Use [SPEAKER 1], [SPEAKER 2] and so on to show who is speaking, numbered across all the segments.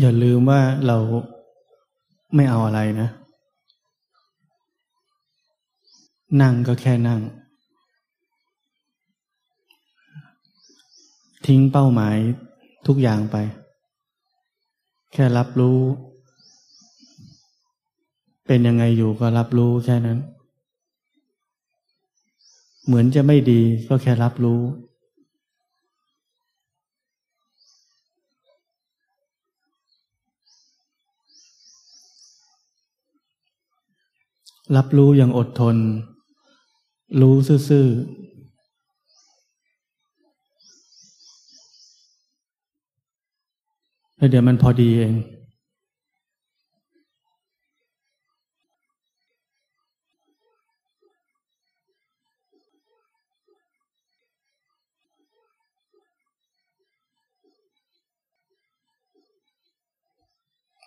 [SPEAKER 1] อย่าลืมว่าเราไม่เอาอะไรนะ นั่งก็แค่นั่ง ทิ้งเป้าหมายทุกอย่างไป แค่รับรู้ เป็นยังไงอยู่ก็รับรู้แค่นั้น เหมือนจะไม่ดีก็แค่รับรู้ รับรู้อย่างอดทน รู้ซื่อๆแล้วเดี๋ยวมันพอดีเอง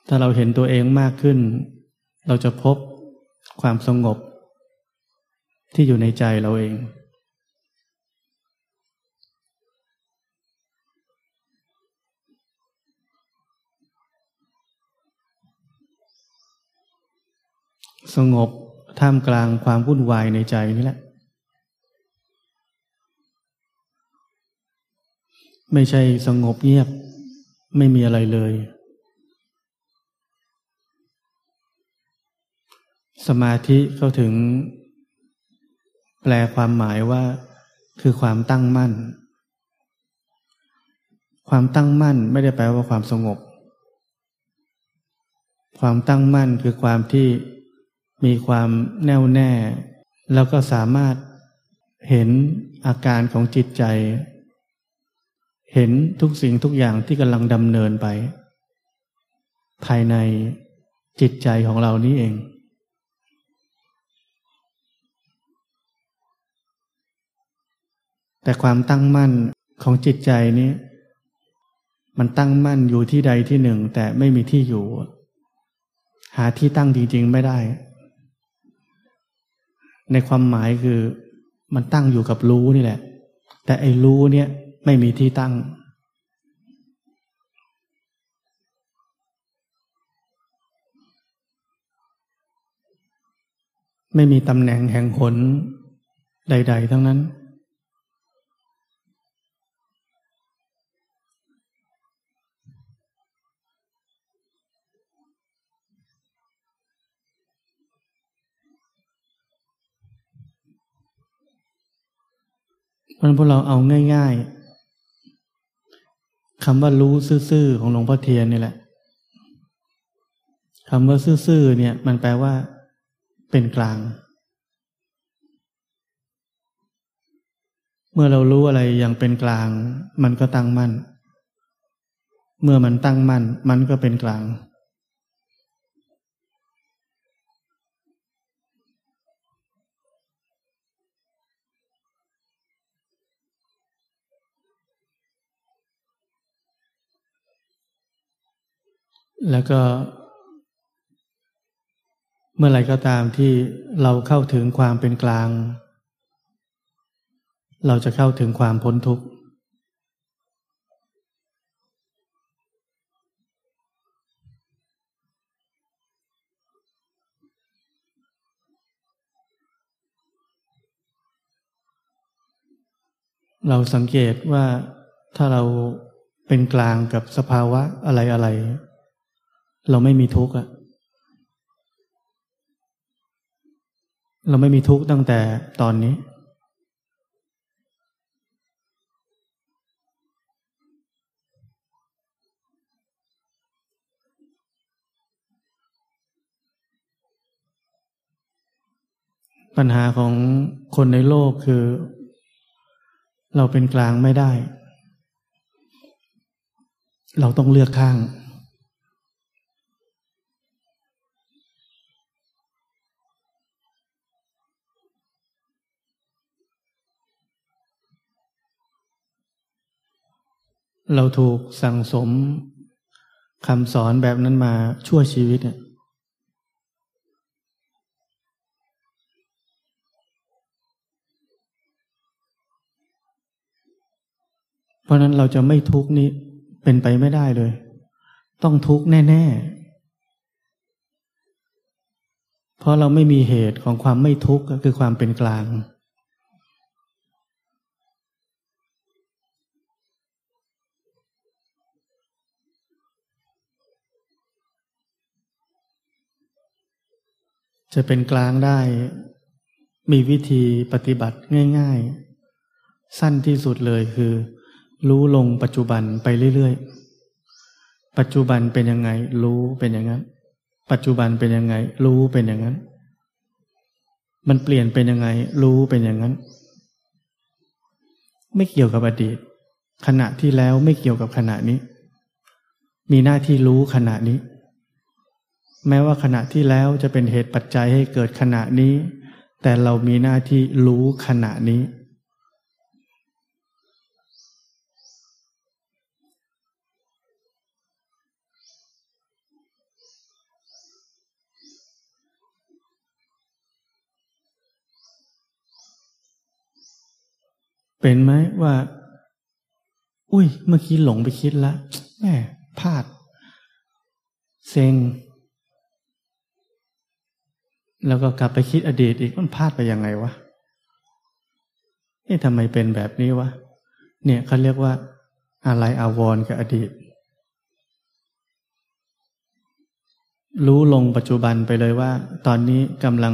[SPEAKER 1] ถ้าเราเห็นตัวเองมากขึ้น เราจะพบ ความสงบที่อยู่ในใจเราเอง สงบท่ามกลางความวุ่นวายในใจนี่แหละ ไม่ใช่สงบเงียบไม่มีอะไรเลย สมาธิเขาถึง แปลความหมายว่าคือความตั้งมั่น ความตั้งมั่นไม่ได้แปลว่าความสงบ ความตั้งมั่นคือความที่มีความแน่วแน่ แล้วก็สามารถเห็นอาการของจิตใจ เห็นทุกสิ่งทุกอย่างที่กำลังดำเนินไป ภายในจิตใจของเรานี้เอง แต่ความตั้งมั่นของจิตใจนี้ มันตั้งมั่นอยู่ที่ใดที่หนึ่ง แต่ไม่มีที่อยู่ หาที่ตั้งจริง ๆ ไม่ได้ ในความหมายคือ มันตั้งอยู่กับรู้นี่แหละ แต่ไอ้รู้เนี่ยไม่มีที่ตั้งไม่มีตำแหน่งแห่งผลใด ๆ ทั้งนั้น เพราะพวกเราเอาง่ายๆคำว่ารู้ซื่อๆของหลวงพ่อเทียนนี่แหละคำว่าซื่อๆเนี่ย มันแปลว่า เป็นกลาง เมื่อเรารู้อะไรอย่างเป็นกลาง มันก็ตั้งมั่น เมื่อมันตั้งมั่น มันก็เป็นกลาง แล้วก็ เมื่อไหร่ก็ตามที่เราเข้าถึงความเป็นกลาง เราจะเข้าถึงความพ้นทุกข์เราสังเกตว่าถ้าเราเป็นกลางกับสภาวะอะไรอะไร เราไม่มีทุกข์อะเราไม่มีทุกข์ตั้งแต่ตอนนี้ ปัญหาของคนในโลกคือ เราเป็นกลางไม่ได้ เราต้องเลือกข้าง เราถูกสั่งสมคำสอนแบบนั้นมาชั่วชีวิตเนี่ยเพราะนั้นเราจะไม่ทุกข์นี้เป็นไปไม่ได้เลย ต้องทุกข์แน่ ๆ เพราะเราไม่มีเหตุของความไม่ทุกข์ก็คือความเป็นกลาง จะเป็นกลางได้ มีวิธีปฏิบัติง่าย ๆ สั้นที่สุดเลยคือ รู้ลงปัจจุบันไปเรื่อยๆ ปัจจุบันเป็นยังไง รู้เป็นอย่างนั้น ปัจจุบันเป็นยังไง รู้เป็นอย่างนั้น มันเปลี่ยนเป็นยังไง รู้เป็นอย่างนั้น ไม่เกี่ยวกับอดีต ขณะที่แล้วไม่เกี่ยวกับขณะนี้ มีหน้าที่รู้ขณะนี้ แม้ว่าขณะที่แล้วจะเป็นเหตุปัจจัยให้เกิดขณะนี้ แต่เรามีหน้าที่รู้ขณะนี้ เป็นไหมว่า อุ้ยเมื่อกี้หลงไปคิดล้วแม่พลาด เซ็ง แล้วก็กลับไปคิดอดีตอีกมันพลาดไปยังไงวะเอ๊ะทำไมเป็นแบบนี้วะเนี่ยเขาเรียกว่า อะไรอาวรกับอดีต รู้ลงปัจจุบันไปเลยว่า ตอนนี้กำลัง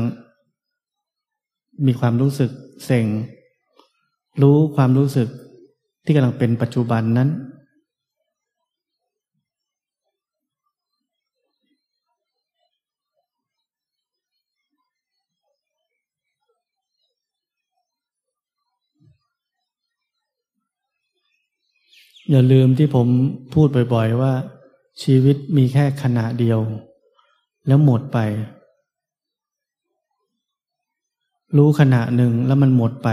[SPEAKER 1] มีความรู้สึกเซ็งรู้ความรู้สึกที่กำลังเป็นปัจจุบันนั้น อย่าลืมที่ผมพูดบ่อย ๆ ว่า ชีวิตมีแค่ขณะเดียว แล้วหมดไป รู้ขณะหนึ่งแล้วมันหมดไป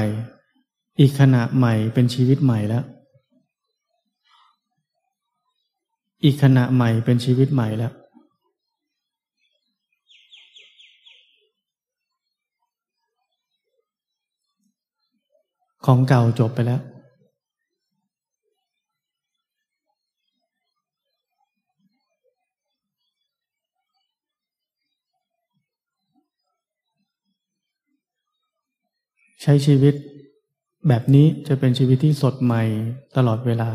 [SPEAKER 1] อีกขณะใหม่เป็นชีวิตใหม่แล้ว อีกขณะใหม่เป็นชีวิตใหม่แล้ว ของเก่าจบไปแล้ว ใช้ชีวิตแบบนี้จะเป็นชีวิตที่สดใหม่ตลอดเวลา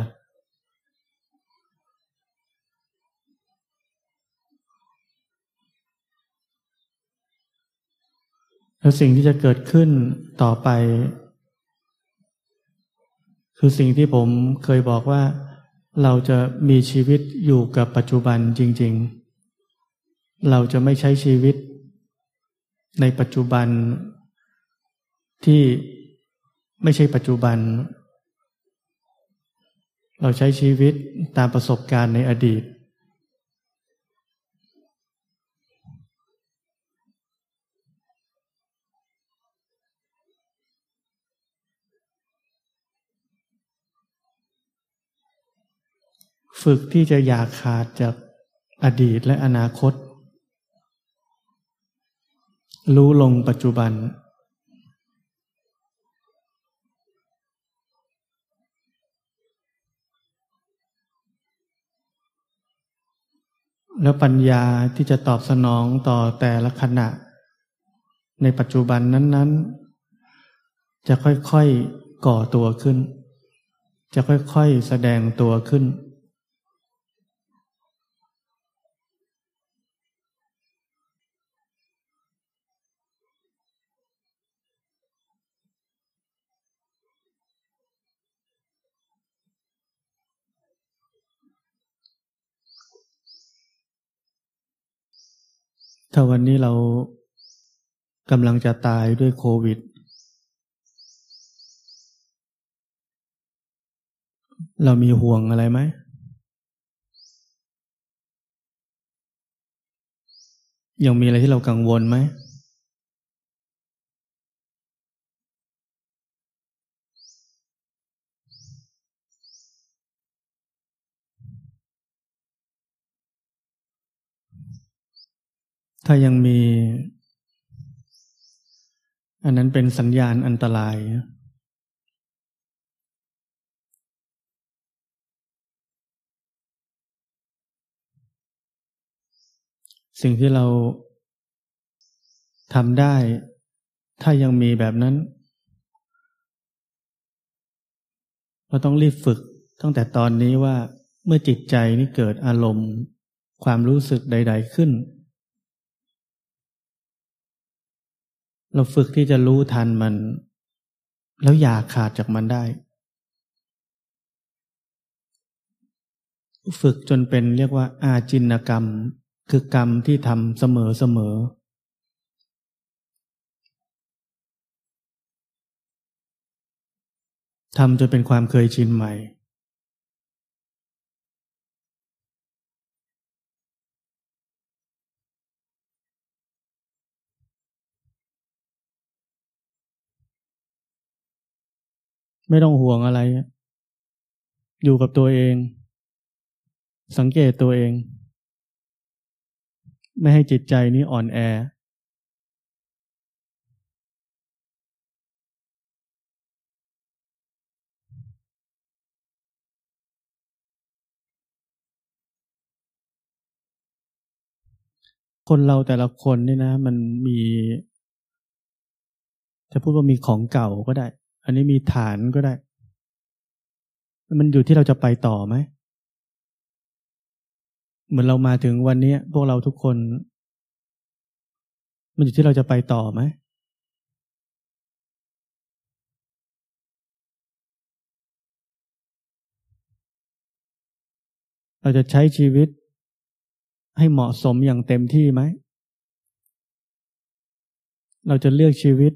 [SPEAKER 1] แล้วสิ่งที่จะเกิดขึ้นต่อไป คือสิ่งที่ผมเคยบอกว่า เราจะมีชีวิตอยู่กับปัจจุบันจริง ๆ เราจะไม่ใช้ชีวิตในปัจจุบัน ที่ไม่ใช่ปัจจุบัน เราใช้ชีวิตตามประสบการณ์ในอดีต ฝึกที่จะอยากขาดจากอดีตและอนาคต รู้ลงปัจจุบัน แล้วปัญญาที่จะตอบสนองต่อแต่ละขณะ ในปัจจุบันนั้น ๆ จะค่อยๆก่อตัวขึ้น จะค่อยๆแสดงตัวขึ้น ถ้าวันนี้เรากำลังจะตายด้วยโควิด เรามีห่วงอะไรไหม ยังมีอะไรที่เรากังวลไหม ถ้ายังมี อันนั้นเป็นสัญญาณอันตราย สิ่งที่เราทำได้ ถ้ายังมีแบบนั้น เราต้องรีบฝึกตั้งแต่ตอนนี้ว่าเมื่อจิตใจนี่เกิดอารมณ์ ความรู้สึกใด ๆขึ้น เราฝึกที่จะรู้ทันมัน แล้วอย่าขาดจากมันได้ ฝึกจนเป็นเรียกว่า อาจินกรรม คือกรรมที่ทำเสมอเสมอทำจนเป็นความเคยชินใหม่ ไม่ต้องห่วงอะไร อยู่กับตัวเอง สังเกตตัวเอง ไม่ให้จิตใจนี้อ่อนแอ คนเราแต่ละคนนี่นะ มันมี จะพูดว่ามีของเก่าก็ได้ อันนี้มีฐานก็ได้ มันอยู่ที่เราจะไปต่อไหม เหมือนเรามาถึงวันนี้พวกเราทุกคน มันอยู่ที่เราจะไปต่อไหมเราจะใช้ชีวิตให้เหมาะสมอย่างเต็มที่ไหม เราจะเลือกชีวิต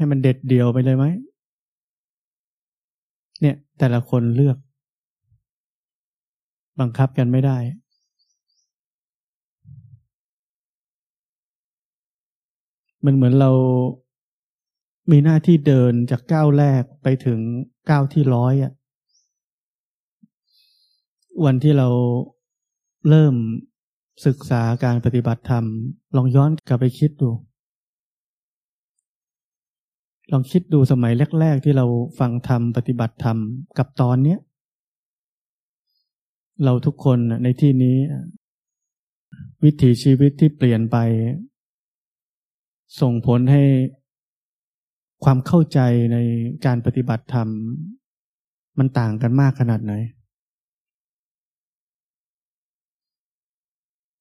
[SPEAKER 1] ให้มันเด็ดเดี่ยวไปเลยไหมเนี่ย แต่ละคนเลือก บังคับกันไม่ได้ มันเหมือนเรามีหน้าที่เดินจากก้าวแรกไปถึงก้าวที่ร้อยอะวันที่เราเริ่มศึกษาการปฏิบัติธรรม ลองย้อนกลับไปคิดดู ลองคิดดูสมัยแรก ๆ ที่เราฟังธรรมปฏิบัติธรรมกับตอนเนี้ยเราทุกคนในที่นี้ วิถีชีวิตที่เปลี่ยนไป ส่งผลให้ความเข้าใจในการปฏิบัติธรรม มันต่างกันมากขนาดไหน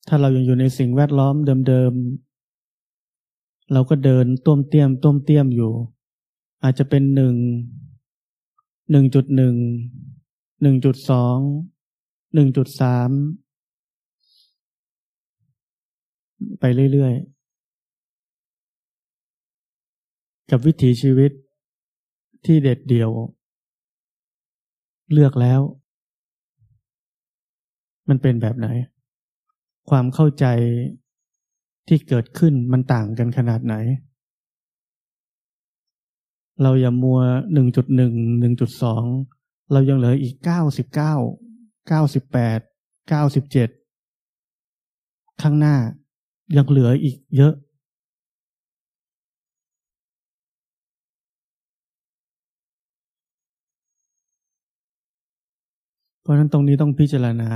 [SPEAKER 1] ถ้าเรายังอยู่ในสิ่งแวดล้อมเดิมๆเราก็เดินต้มเตี้ยมต้มเตี้ยมอยู่ อาจจะเป็นหนึ่งหนึ่งจุดหนึ่งหนึ่งจุดสองหนึ่งจุดสามไปเรื่อยๆ กับวิถีชีวิตที่เด็ดเดี่ยว เลือกแล้ว มันเป็นแบบไหน ความเข้าใจที่เกิดขึ้นมันต่างกันขนาดไหน เราอย่ามัวหนึ่งจุดหนึ่งหนึ่งจุดสองเรายังเหลืออีกเก้าสิบเก้าเก้าสิบแปดเก้าสิบเจ็ดข้างหน้ายังเหลืออีกเยอะ เพราะนั้นตรงนี้ต้องพิจารณา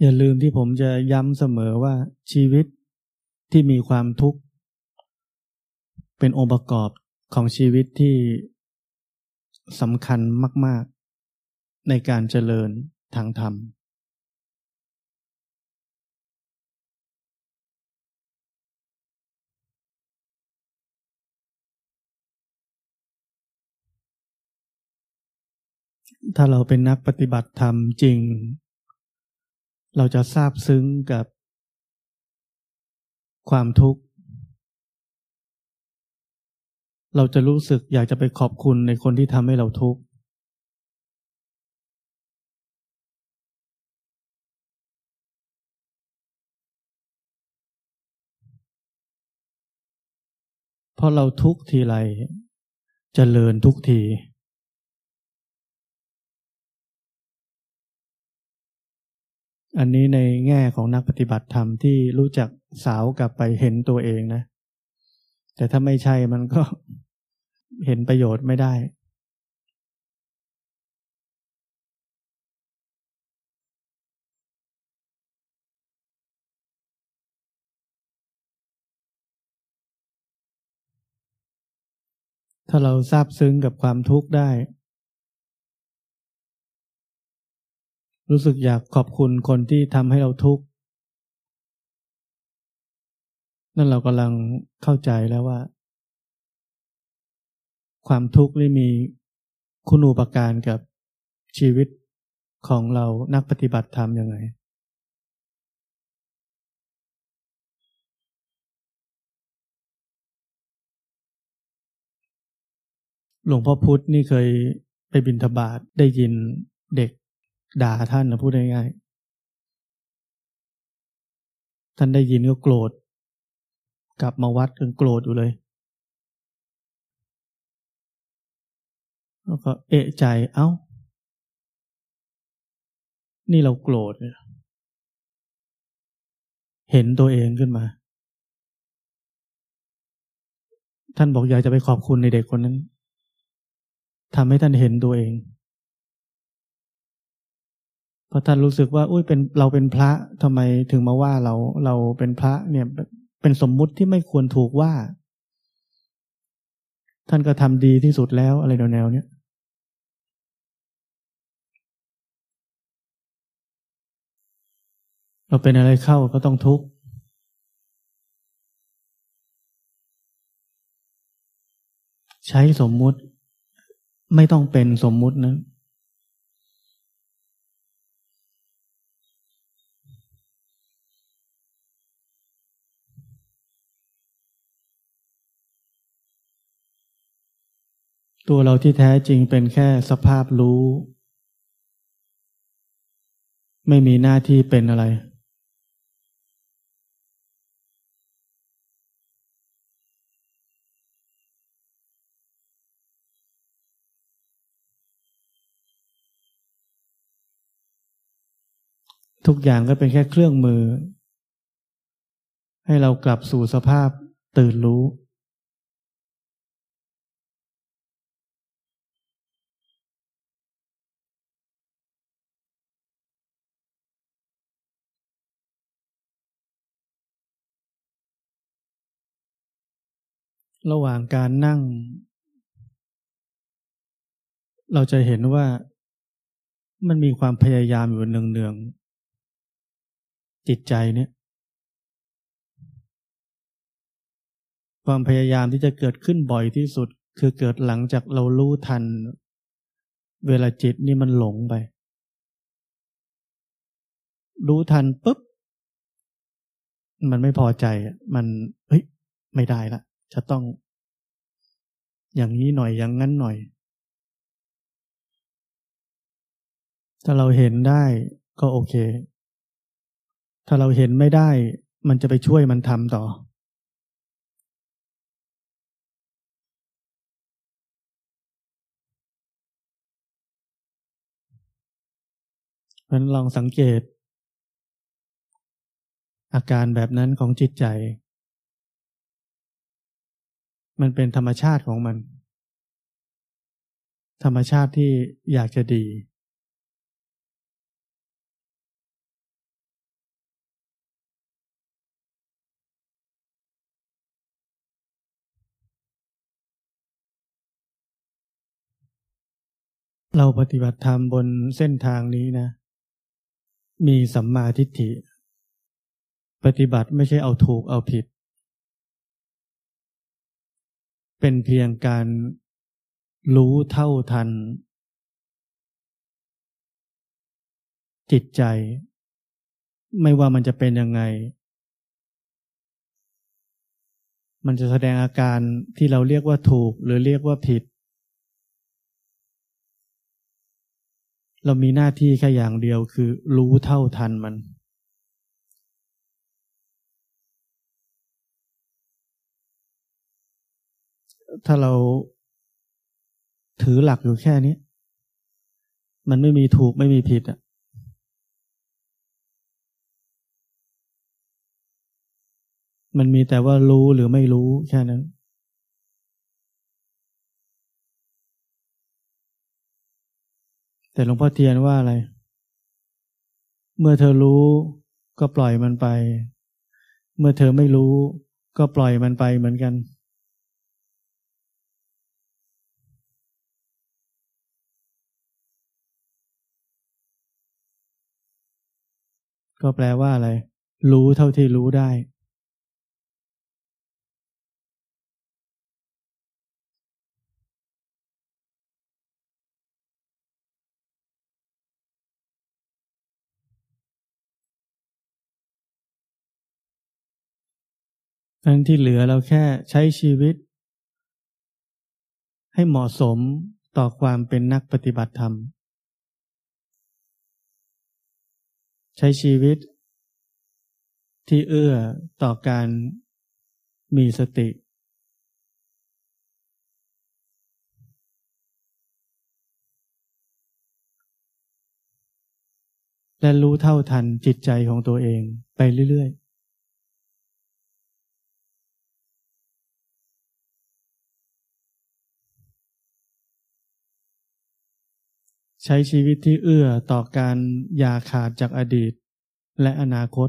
[SPEAKER 1] อย่าลืมที่ผมจะย้ำเสมอว่าชีวิตที่มีความทุกข์ เป็นองค์ประกอบของชีวิตที่สำคัญมาก ๆ ในการเจริญทางธรรม ถ้าเราเป็นนักปฏิบัติธรรมจริง เราจะซาบซึ้งกับความทุกข์ เราจะรู้สึกอยากจะไปขอบคุณในคนที่ทำให้เราทุกข์ เพราะเราทุกทีไรจเจริญทุกที อันนี้ในแง่ของนักปฏิบัติธรรมที่รู้จักสาวกลับไปเห็นตัวเองนะ แต่ถ้าไม่ใช่มันก็เห็นประโยชน์ไม่ได้ ถ้าเราซาบซึ้งกับความทุกข์ได้ รู้สึกอยากขอบคุณคนที่ทำให้เราทุกข์ นั่นเรากำลังเข้าใจแล้วว่า ความทุกข์นี่มีคุณูปการกับชีวิตของเรานักปฏิบัติธรรมยังไง หลวงพ่อพุธนี่เคยไปบินทบาทได้ยินเด็ก ด่าท่านนะพูดง่ายๆท่านได้ยินก็โกรธ กลับมาวัดยังโกรธอยู่เลยแล้วก็เอะใจเอา้า นี่เราโกรธเนี่ยเห็นตัวเองขึ้นมา ท่านบอกอยากจะไปขอบคุณในเด็กคนนั้นทำให้ท่านเห็นตัวเอง พราะท่านรู้สึกว่าอุ้ยเป็นเราเป็นพระทำไมถึงมาว่าเราเราเป็นพระเนี่ยเป็นสมมุติที่ไม่ควรถูกว่า ท่านก็ทำดีที่สุดแล้วอะไรแนวๆเนี้ยเราเป็นอะไรเข้าก็ต้องทุกข์ใช้สมมุติ ไม่ต้องเป็นสมมุตินะ ตัวเราที่แท้จริงเป็นแค่สภาพรู้ ไม่มีหน้าที่เป็นอะไร ทุกอย่างก็เป็นแค่เครื่องมือ ให้เรากลับสู่สภาพตื่นรู้ ระหว่างการนั่ง เราจะเห็นว่ามันมีความพยายามอยู่เนืองๆจิตใจเนี่ยความพยายามที่จะเกิดขึ้นบ่อยที่สุด คือเกิดหลังจากเรารู้ทัน เวลาจิตนี่มันหลงไป รู้ทันปุ๊บ มันไม่พอใจมันเฮ้ย ไม่ได้ละ จะต้อง อย่างนี้หน่อยอย่างนั้นหน่อย ถ้าเราเห็นได้ก็โอเค ถ้าเราเห็นไม่ได้ มันจะไปช่วยมันทำต่อเพราะนั้นลองสังเกตอาการแบบนั้นของจิตใจ มันเป็นธรรมชาติของมัน ธรรมชาติที่อยากจะดี เราปฏิบัติธรรมบนเส้นทางนี้นะ มีสัมมาทิฏฐิ ปฏิบัติไม่ใช่เอาถูกเอาผิด เป็นเพียงการรู้เท่าทัน จิตใจ ไม่ว่ามันจะเป็นยังไง มันจะแสดงอาการที่เราเรียกว่าถูกหรือเรียกว่าผิด เรามีหน้าที่แค่อย่างเดียวคือรู้เท่าทันมัน ถ้าเราถือหลักอยู่แค่นี้ มันไม่มีถูกไม่มีผิดอะมันมีแต่ว่ารู้หรือไม่รู้แค่นั้น แต่หลวงพ่อเทียนว่าอะไร เมื่อเธอรู้ก็ปล่อยมันไป เมื่อเธอไม่รู้ก็ปล่อยมันไปเหมือนกัน ก็แปลว่าอะไร รู้เท่าที่รู้ได้อันที่เหลือเราแค่ใช้ชีวิต ให้เหมาะสมต่อความเป็นนักปฏิบัติธรรม ใช้ชีวิตที่เอื้อต่อการมีสติ และรู้เท่าทันจิตใจของตัวเองไปเรื่อยๆ ใช้ชีวิตที่เอื้อต่อการอย่าขาดจากอดีต และอนาคต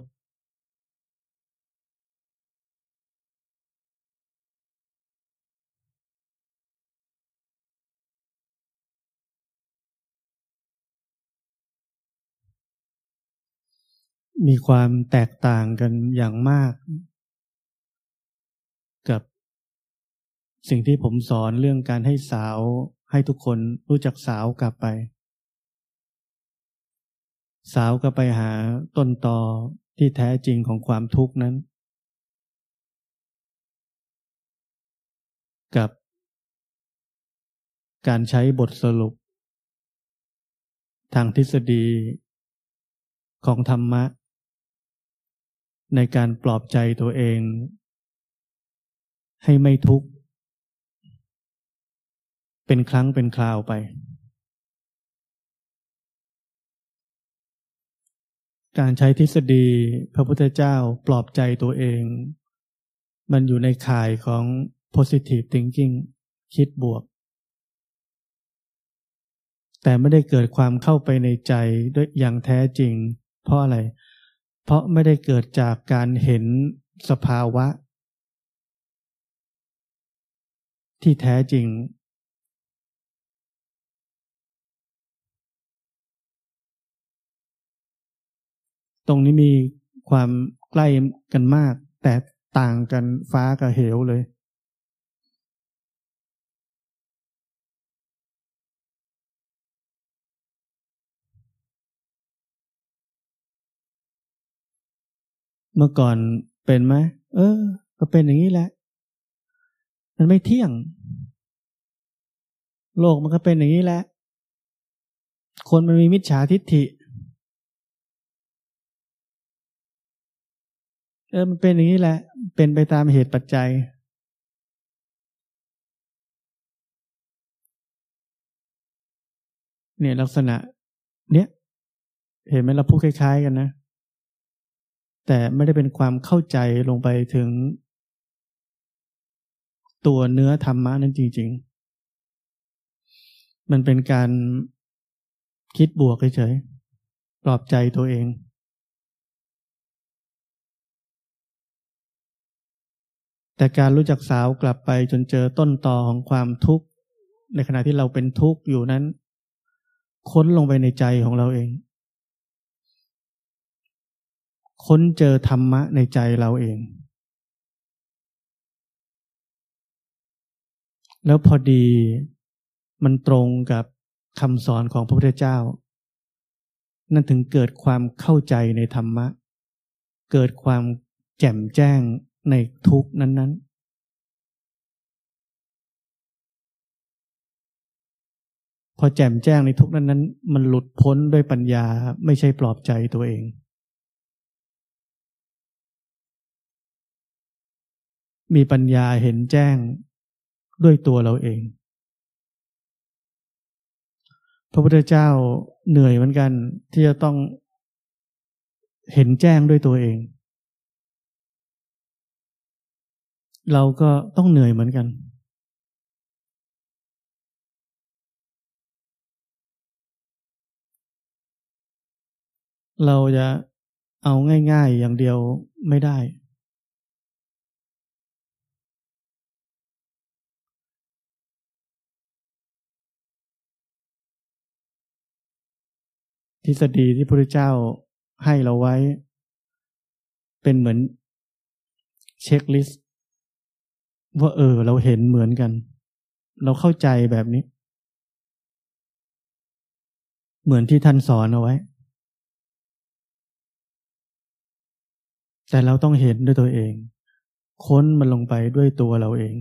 [SPEAKER 1] มีความแตกต่างกันอย่างมาก กับสิ่งที่ผมสอนเรื่องการให้สาวให้ทุกคนรู้จักสาวกลับไป สาวก็ไปหาต้นตอที่แท้จริงของความทุกข์นั้น กับการใช้บทสรุป ทางทฤษฎีของธรรมะ ในการปลอบใจตัวเอง ให้ไม่ทุกข์ เป็นครั้งเป็นคราวไป การใช้ทฤษฎีพระพุทธเจ้าปลอบใจตัวเอง มันอยู่ในข่ายของ positive thinking คิดบวก แต่ไม่ได้เกิดความเข้าไปในใจด้วยอย่างแท้จริง เพราะอะไร เพราะไม่ได้เกิดจากการเห็นสภาวะ ที่แท้จริง ตรงนี้มีความใกล้กันมาก แต่ต่างกันฟ้ากับเหวเลย เมื่อก่อนเป็นไหมเออ ก็เป็นอย่างนี้แหละ มันไม่เที่ยง โลกมันก็เป็นอย่างนี้แหละ คนมันมีมิจฉาทิฏฐิ เออมันเป็นอย่างนี้แหละ เป็นไปตามเหตุปัจจัย เนี่ยลักษณะ เนี้ยเห็นไหมเราพูดคล้าย ๆ กันนะ แต่ไม่ได้เป็นความเข้าใจลงไปถึง ตัวเนื้อธรรมะนั้นจริง ๆ มันเป็นการคิดบวกเฉยๆปลอบใจตัวเอง แต่การรู้จักสาวกลับไปจนเจอต้นตอของความทุกข์ ในขณะที่เราเป็นทุกข์อยู่นั้น ค้นลงไปในใจของเราเอง ค้นเจอธรรมะในใจเราเอง แล้วพอดีมันตรงกับคำสอนของพระพุทธเจ้า นั่นถึงเกิดความเข้าใจในธรรมะ เกิดความแจ่มแจ้ง ในทุกนั้น ๆพอแจ่มแจ้งในทุกนั้นนั้น มันหลุดพ้นด้วยปัญญาไม่ใช่ปลอบใจตัวเอง มีปัญญาเห็นแจ้งด้วยตัวเราเอง พระพุทธเจ้าเหนื่อยเหมือนกันที่จะต้องเห็นแจ้งด้วยตัวเอง เราก็ต้องเหนื่อยเหมือนกัน เราจะเอาง่าย ๆ อย่างเดียวไม่ได้ ทฤษฎีที่พระพุทธเจ้าให้เราไว้ เป็นเหมือนเช็คลิสต์ ว่าเออ เราเห็นเหมือนกัน เราเข้าใจแบบนี้ เหมือนที่ท่านสอนเอาไว้ แต่เราต้องเห็นด้วยตัวเอง ค้นมันลงไปด้วยตัวเราเอง